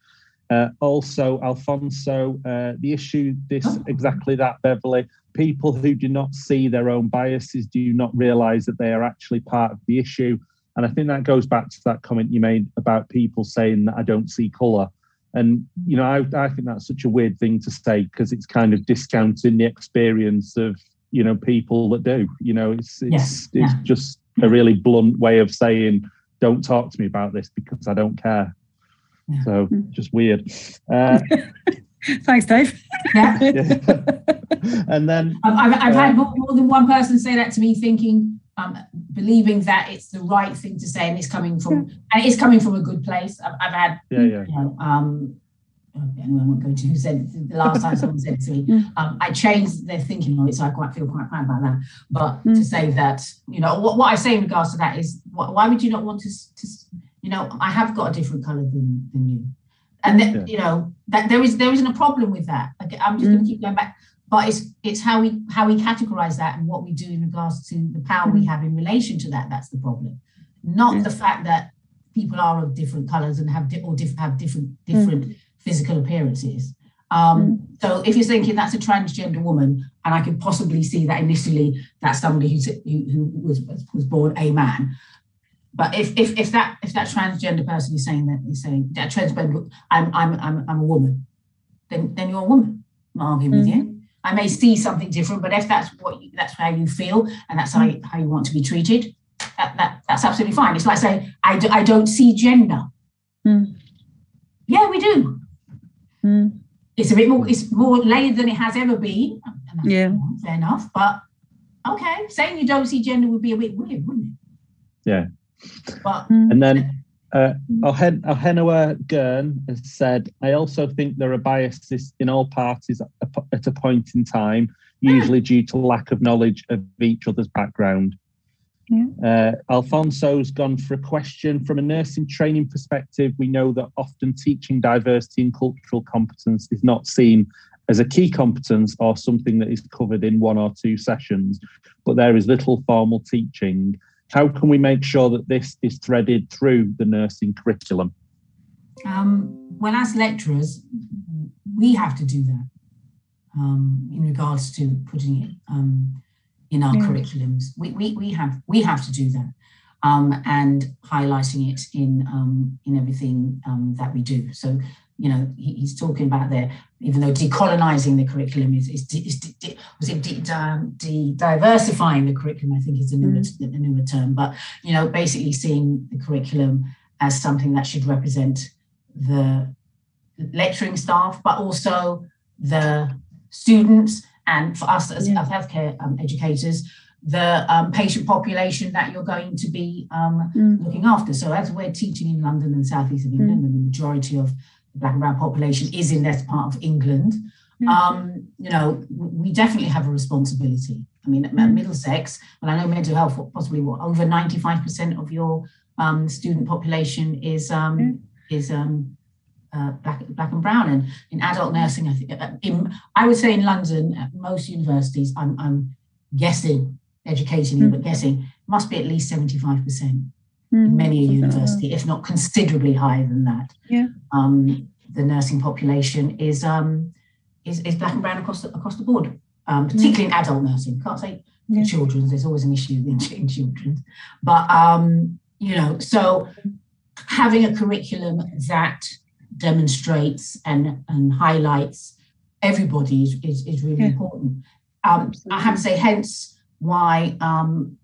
Uh, also, Alfonso, uh, the issue, this oh. exactly that, Beverley. People who do not see their own biases do not realize that they are actually part of the issue. And I think that goes back to that comment you made about people saying that I don't see colour. And, you know, I, I think that's such a weird thing to say because it's kind of discounting the experience of you know people that do you know it's it's yes. it's yeah. just a really blunt way of saying don't talk to me about this because i don't care yeah. so hmm. just weird uh, [laughs] thanks dave yeah, [laughs] and then i've, I've, I've uh, had more, more, than one person say that to me thinking um, believing that it's the right thing to say and it's coming from and it's coming from a good place. I've, I've had Yeah, yeah. you know, um, anyway, I won't go into who said the last time someone said to me. [laughs] Mm. Um, I changed their thinking on it, so I quite feel quite proud about that. But Mm. to say that, you know, what, what I say in regards to that is, wh- why would you not want to, to, you know, I have got a different color than, than you, and then Yeah. you know that there is there isn't a problem with that. Like, I'm just going to keep going back, but it's it's how we how we categorize that and what we do in regards to the power we have in relation to that. That's the problem, not Yeah. the fact that people are of different colors and have di- or diff- have different different physical appearances. Um, So if you're thinking that's a transgender woman, and I could possibly see that initially that's somebody who, who was was born a man. But if, if if that if that transgender person is saying that is saying that transgender I'm I'm I'm I'm a woman, then then you're a woman. I'm arguing with you. I may see something different, but if that's what you, that's how you feel and that's how you, how you want to be treated, that, that that's absolutely fine. It's like saying I, do, I don't see gender. Mm. Yeah, we do Mm. it's a bit more it's more layered than it has ever been and that's Yeah. fair enough but okay saying you don't see gender would be a bit weird wouldn't it Yeah. but Mm. And then uh, Ohen- Ohenua Gurn has said, I also think there are biases in all parties at a, po- at a point in time, usually due to lack of knowledge of each other's background. Yeah. Uh, Alfonso's gone for a question from a nursing training perspective. We know that often teaching diversity and cultural competence is not seen as a key competence or something that is covered in one or two sessions, but there is little formal teaching. How can we make sure that this is threaded through the nursing curriculum? um, well as lecturers we have to do that um, in regards to putting it um, in our Yeah. curriculums. We, we, we have we have to do that um, and highlighting it in um, in everything um, that we do. So you know he, he's talking about there even though decolonizing the curriculum is, is, is de, was it de, de, diversifying the curriculum? I think is a newer, a newer term. But you know basically seeing the curriculum as something that should represent the lecturing staff but also the students and for us as, Yeah. healthcare um, educators the um, patient population that you're going to be um, Mm. looking after. So as we're teaching in London and southeast of England, and the majority of the black and brown population is in that part of England, Mm. um, you know, we definitely have a responsibility. I mean, at Mm. Middlesex, well, I know mental health, possibly what over 95% of your um, student population is um, Mm. is um, uh, black, black and brown. And in adult nursing, I think, uh, in, I would say in London, at most universities, I'm, I'm guessing, educating you, Mm. but guessing, must be at least 75% Mm. in many a Something like that. university, if not considerably higher than that. Yeah. Um, the nursing population is um, is, is black and brown across the, across the board, um, particularly in adult nursing. Can't say Yeah. children's. There's always an issue in, in children's, but um, you know, so having a curriculum that demonstrates and and highlights everybody is is, is really Yeah. important. Um, I have to say, hence why um,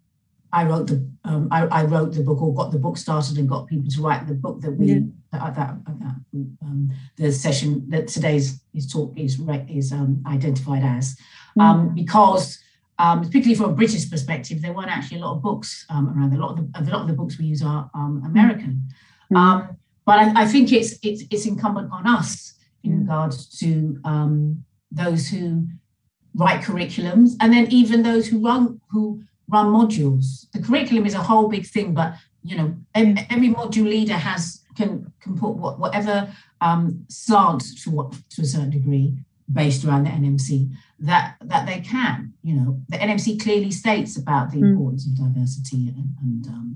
I wrote the um, I, I wrote the book or got the book started and got people to write the book that we Yeah. that, that, that um, the session that today's is talk is is um, identified as Mm. um, because um, particularly from a British perspective there weren't actually a lot of books um, around a lot of the, a lot of the books we use are um, American Mm. But I, I think it's it's it's incumbent on us in Mm. regards to um, those who write curriculums and then even those who run who run modules. The curriculum is a whole big thing, but you know every module leader has can can put what, whatever um, slant to what to a certain degree based around the NMC that that they can. You know the NMC clearly states about the Mm. importance of diversity and and um,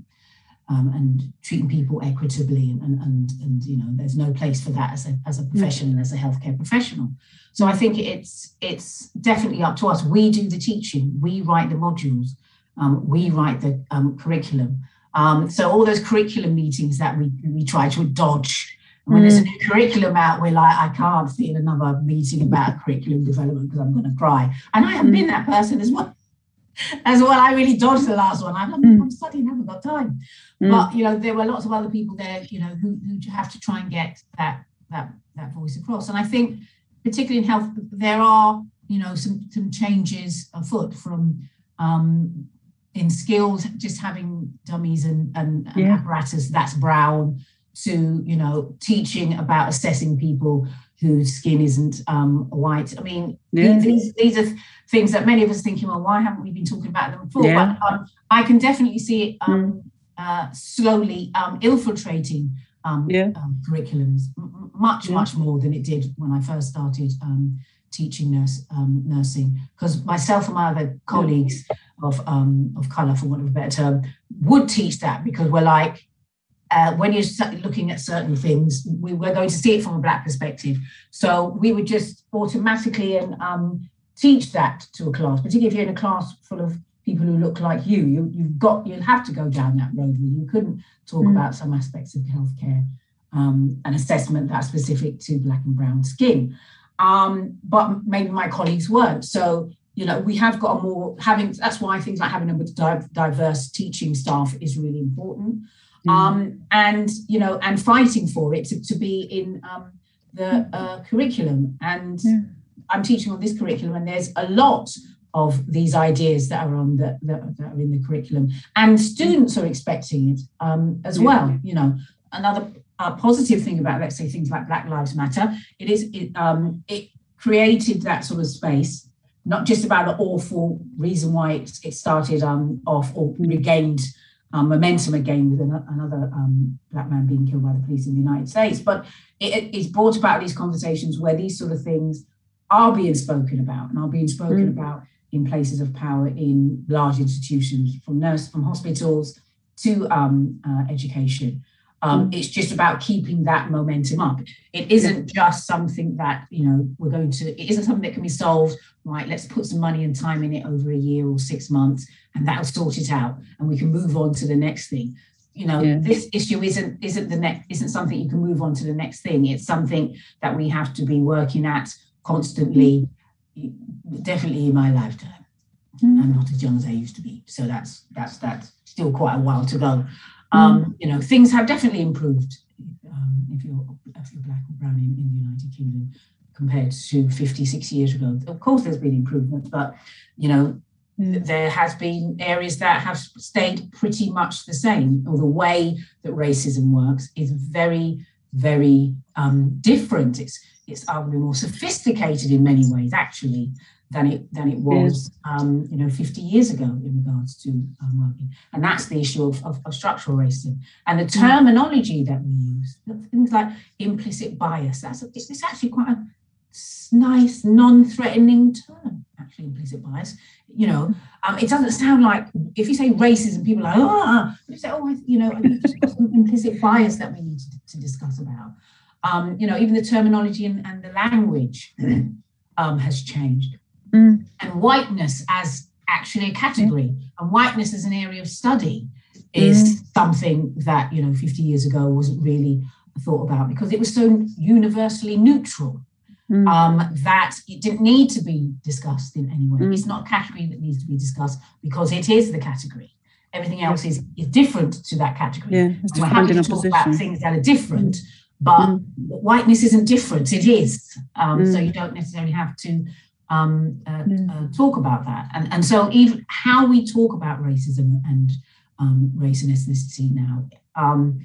um, and treating people equitably and, and and and you know there's no place for that as a as a professional as a healthcare professional. So I think it's it's definitely up to us. We do the teaching, we write the modules, um, we write the um, curriculum. Um, so all those curriculum meetings that we we try to dodge. And when there's a new curriculum out, we're like, I can't see another meeting about curriculum development because I'm going to cry. And I have Mm. been that person as well. As well, I really dodged the last one. I'm, Mm. I'm studying, haven't got time. Mm. But you know, there were lots of other people there, you know, who, who have to try and get that that that voice across. And I think, particularly in health, there are you know some some changes afoot from um, in skills, just having dummies and, and, and yeah. apparatus, that's brown, to, you know, teaching about assessing people whose skin isn't um, white. I mean, yeah. these, these are things that many of us thinking, well, why haven't we been talking about them before? Yeah. But um, I can definitely see it um, mm. uh, slowly um, infiltrating um, yeah. um, curriculums m- much, much more than it did when I first started um, teaching nurse, um, nursing. Because myself and my other colleagues of, um, of colour, for want of a better term, would teach that because we're like, uh, when you're looking at certain things, we were going to see it from a black perspective. So we would just automatically and um, teach that to a class, particularly if you're in a class full of people who look like you. you you've got you'll have to go down that road where you couldn't talk mm. about some aspects of healthcare um, and assessment that's specific to black and brown skin. Um, but maybe my colleagues weren't. So you know we have got a more having that's why things like having a diverse teaching staff is really important. Mm. Um, and you know and fighting for it to, to be in um, the uh, curriculum and. Yeah. I'm teaching on this curriculum, and there's a lot of these ideas that are on the that, that are in the curriculum and students are expecting it um, as yeah. well you know another uh, positive thing about let's say things like black lives matter it is it, um, it created that sort of space not just about the awful reason why it, it started um, off or mm. regained um, momentum again with an, another um, black man being killed by the police in the United States. But it, it's brought about these conversations where these sort of things are being spoken about and are being spoken mm. about in places of power in large institutions, from nurse, from hospitals to um, uh, education. Um, mm. It's just about keeping that momentum up. It isn't just something that you know we're going to. It isn't something that can be solved. Right, let's put some money and time in it over a year or six months, and that'll sort it out, and we can move on to the next thing. You know, yeah. this issue isn't isn't the next isn't something you can move on to the next thing. It's something that we have to be working at constantly definitely in my lifetime. Mm. I'm not as young as I used to be, so that's that's that's still quite a while to go. Um, mm. You know, things have definitely improved um, if you're if you're black or brown in, in the United Kingdom compared to 50, 60 years ago. Of course, there's been improvement, but you know, mm. there has been areas that have stayed pretty much the same, or the way that racism works is very, very um, different. It's it's arguably more sophisticated in many ways, actually, than it than it was, um, you know, 50 years ago in regards to um, working. And that's the issue of, of, of, structural racism and the terminology that we use. Things like implicit bias. That's a, it's actually quite a nice, non-threatening term. Actually, implicit bias. You know, um, it doesn't sound like if you say racism, people are like, oh, you say, oh, you know, implicit bias that we need to, to discuss about um, you know, even the terminology and, and the language [clears throat] um, has changed. Mm. And whiteness as actually a category, mm. and whiteness as an area of study is mm. something that, you know, 50 years ago wasn't really thought about because it was so universally neutral. Mm. Um, that it didn't need to be discussed in any way. Mm. It's not a category that needs to be discussed because it is the category. Everything else is, is different to that category. Yeah, we're happy to talk about things that are different, but mm. whiteness isn't different it is um, mm. so you don't necessarily have to um, uh, uh, talk about that. And, and so even how we talk about racism and um, race and ethnicity now um,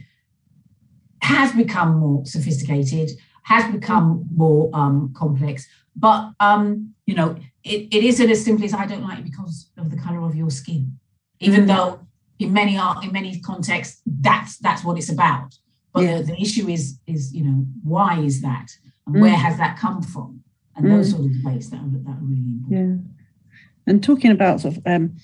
has become more sophisticated has become more um, complex. But um, you know it, it isn't as simple as i don't like you because of the color of your skin. Even mm. though in many art in many contexts that's that's what it's about. But yeah. the, the, issue is, is you know, why is that, and mm. where has that come from, and mm. those sort of debates that are, that are really important. Yeah, and talking about sort of um,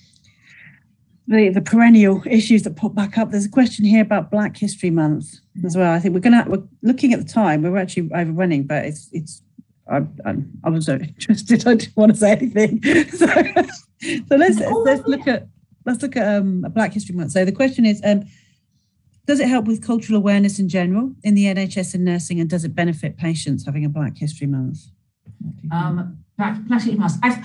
the the perennial issues that pop back up. There's a question here about Black History Month as well. I think we're gonna we're looking at the time. We're actually overrunning, but it's it's. I, I, I was so [laughs] interested. I didn't want to say anything. [laughs] so, so let's let's look at let's look at um, Black History Month. So the question is, um, does it help with cultural awareness in general in the NHS and nursing, and does it benefit patients having a Black History Month? Um, History Month. I've,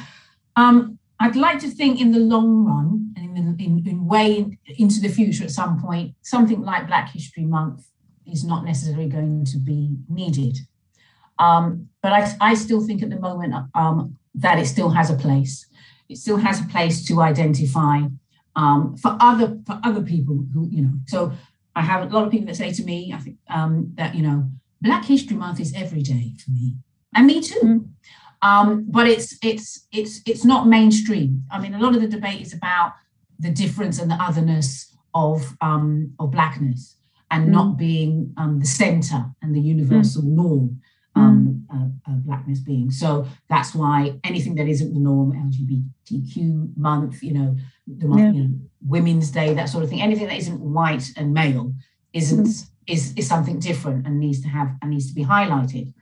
um, I'd like to think in the long run and in, in, in way into the future at some point, something like Black History Month is not necessarily going to be needed. Um, but I, I still think at the moment um, that it still has a place. It still has a place to identify um, for other for other people who you know. So I have a lot of people that say to me, I think um, that you know, Black History Month is every day for me, and me too. Mm. Um, but it's it's it's it's not mainstream. I mean, a lot of the debate is about the difference and the otherness of um, of blackness and mm. not being um, the center and the universal mm. norm um, mm. uh, uh, blackness being. So that's why anything that isn't the norm, LGBTQ month, you know, the month, yeah. you know, Women's Day, that sort of thing, anything that isn't white and male isn't mm. is is something different and needs to have and needs to be highlighted.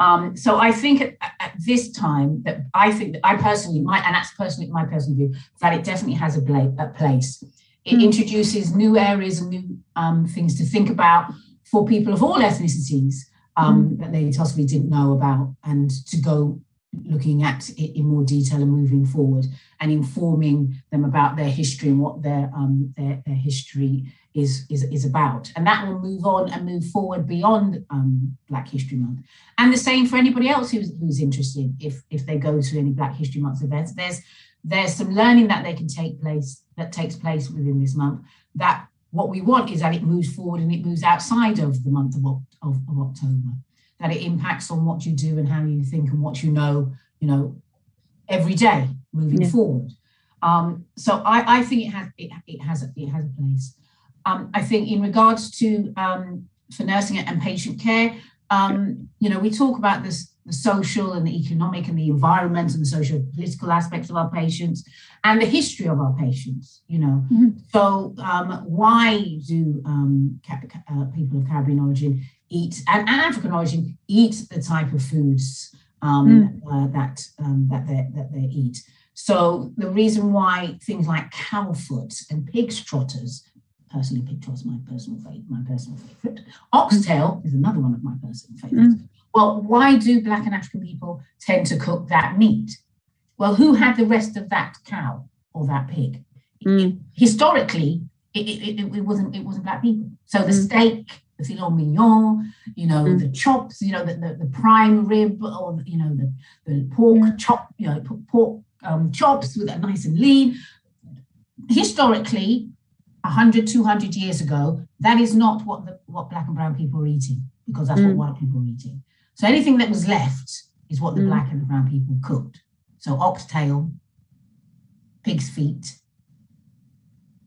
Um, so I think at, at, this time that I think that I personally, my and that's personally my personal view, that it definitely has a, bla- a place. It mm. introduces new areas and new um, things to think about for people of all ethnicities um, mm. that they possibly didn't know about, and to go looking at it in more detail and moving forward and informing them about their history and what their um, their, their history is, is, is about. And that will move on and move forward beyond um, Black History Month. And the same for anybody else who's, who's interested if, if they go to any Black History Month events. There's, there's some learning that they can take place, that takes place within this month that what we want is that it moves forward and it moves outside of the month of, of, of October, that it impacts on what you do and how you think and what you know, you know, every day moving yeah. forward. Um, so I, I think it has it, it has it has a place. Um, I think in regards to um, for nursing and patient care, um, you know, we talk about this the social and the economic and the environment and the social political aspects of our patients and the history of our patients. You know, mm-hmm. so um, why do um, uh, people of Caribbean origin eat and, and, African origin eat the type of foods um, mm. uh, that that they that they eat? So the reason why things like cow foot and pig's trotters personally picked was my personal favorite. My personal favorite. Oxtail is another one of my personal favorites. Mm. Well, why do Black and African people tend to cook that meat? Well, who had the rest of that cow or that pig? Mm. historically, it, it, it, it, wasn't it wasn't Black people. So the mm. steak, the filet mignon, you know, mm. the chops, you know, the, the, the, prime rib or you know the, the pork chop, you know, pork um, chops with that nice and lean. Historically, 100, 200 years ago, that is not what the, what black and brown people are eating because that's mm. what white people are eating. So anything that was left is what the mm. black and the brown people cooked. So oxtail, pig's feet,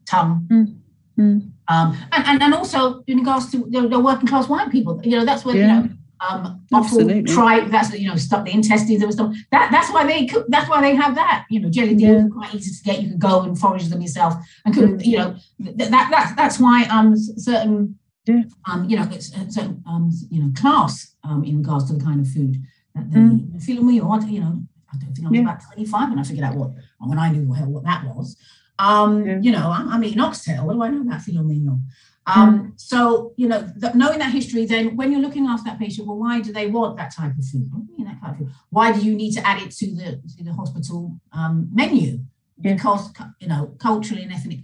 tongue. Mm. mm. Um, and, and, and also in regards to the, the working class white people, you know, that's where, yeah. you know, um, offal try that's you know stuff the intestines and stuff. That that's why they cook. That's why they have that. You know, jelly beans yeah. quite easy to get. You can go and forage them yourself and cook. You know, that, that that's that's why um certain yeah. um you know it's certain um you know class um in regards to the kind of food that they mm. feel me or you know I don't think I was yeah. about 25 when I figured out what when I knew what, what that was. Um, yeah. you know, I'm, I'm eating oxtail. What do I know about filet mignon? Um. So, you know, knowing that history, then when you're looking after that patient, well, why do they want that type of food? that type of food? Why do you need to add it to the to the hospital um, menu? Because you know, culturally and ethnic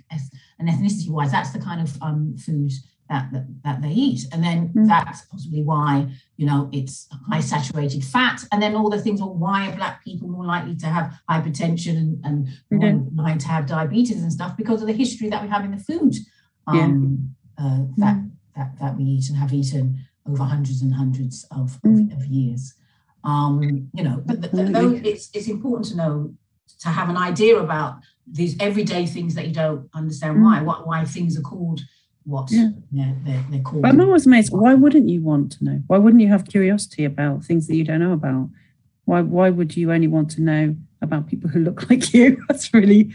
and ethnicity wise, that's the kind of um, food that, that, that they eat, and then mm. that's possibly why you know it's high saturated fat, and then all the things. Well, why are black people more likely to have hypertension and, and mm-hmm. more likely to have diabetes and stuff because of the history that we have in the food. Um, uh, that, mm. that, that we eat and have eaten over hundreds and hundreds of, mm. of, of, years. Um, you know, but the, the, it's, it's important to know, to have an idea about these everyday things that you don't understand mm. why, what, why things are called what yeah. they're, they're, they're called. But I'm always amazed, why wouldn't you want to know? Why wouldn't you have curiosity about things that you don't know about? Why, why would you only want to know about people who look [laughs] like you? That's really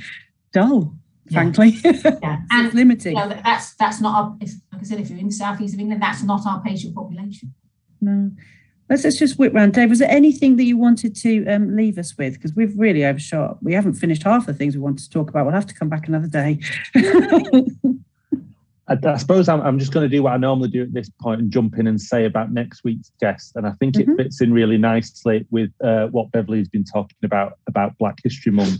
dull frankly. [laughs] Yeah, and it's limiting. You know, that's that's not our. Like I said, if you're in the southeast of England, that's not our patient population. No. Let's, let's just whip round. Dave, was there anything that you wanted to um, leave us with? Because we've really overshot. We haven't finished half the things we wanted to talk about. We'll have to come back another day. [laughs] I, I, suppose I'm, I'm just going to do what I normally do at this point and jump in and say about next week's guest. And I think mm-hmm. it fits in really nicely with uh, what Beverley's been talking about about Black History Month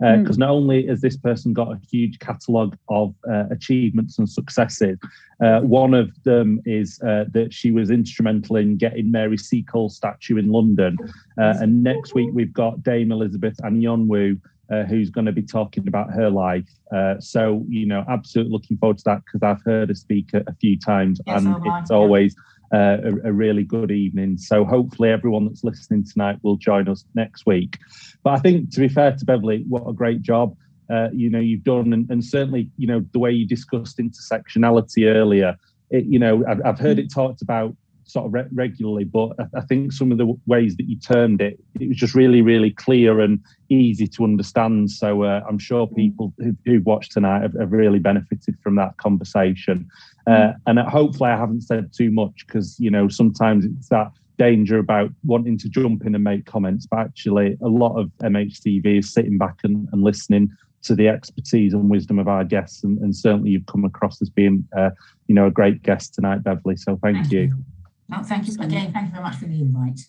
because uh, mm. not only has this person got a huge catalogue of uh, achievements and successes, uh, one of them is uh, that she was instrumental in getting Mary Seacole statue in London. Uh, and next week we've got Dame Elizabeth Anionwu, uh, who's going to be talking about her life. Uh, so, you know, absolutely looking forward to that because I've heard her speak a, a few times Yes, and oh it's yeah. always uh, a, a really good evening. So, hopefully, everyone that's listening tonight will join us next week. But I think, to be fair to Beverley, what a great job. Uh, you know, you've done, and, and certainly, you know, the way you discussed intersectionality earlier, it, you know, I've, I've heard it talked about sort of re- regularly, but I, I think some of the w- ways that you termed it, it was just really, really clear and easy to understand. So uh, I'm sure people who, who've watched tonight have, have really benefited from that conversation. Uh, and uh, hopefully, I haven't said too much because you know sometimes it's that danger about wanting to jump in and make comments, but actually, a lot of MHTV is sitting back and, and listening to the expertise and wisdom of our guests, and, and certainly you've come across as being, uh, you know, a great guest tonight, Beverley. So thank, Thank you. you. No, thank you again. Thank you very much for the invite.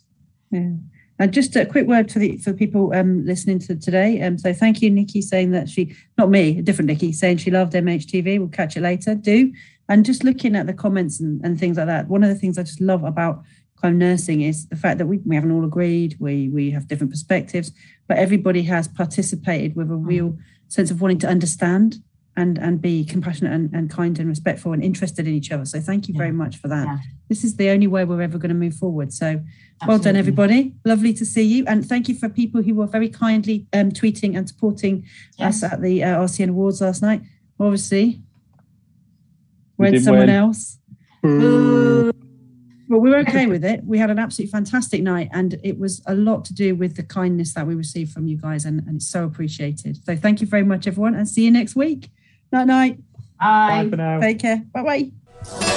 Yeah. And just a quick word for the for people um, listening to today. Um, so thank you, Nikki, saying that she, not me, a different Nikki, saying she loved MHTV. We'll catch it later. Do and just looking at the comments and, and things like that. One of the things I just love about kind of nursing is the fact that we, we haven't all agreed. We we have different perspectives, but everybody has participated with a real sense of wanting to understand and and be compassionate and, and kind and respectful and interested in each other. So thank you very much for that. Yeah. This is the only way we're ever going to move forward. So well done, everybody. Lovely to see you. And thank you for people who were very kindly um, tweeting and supporting Yes. us at the uh, RCN Awards last night. Obviously, We when someone win. else. Boo. Well, we were okay with it. We had an absolutely fantastic night, and it was a lot to do with the kindness that we received from you guys, and, and it's so appreciated. So thank you very much, everyone, and see you next week. Night night. Bye Bye. for now. Take care. Bye bye.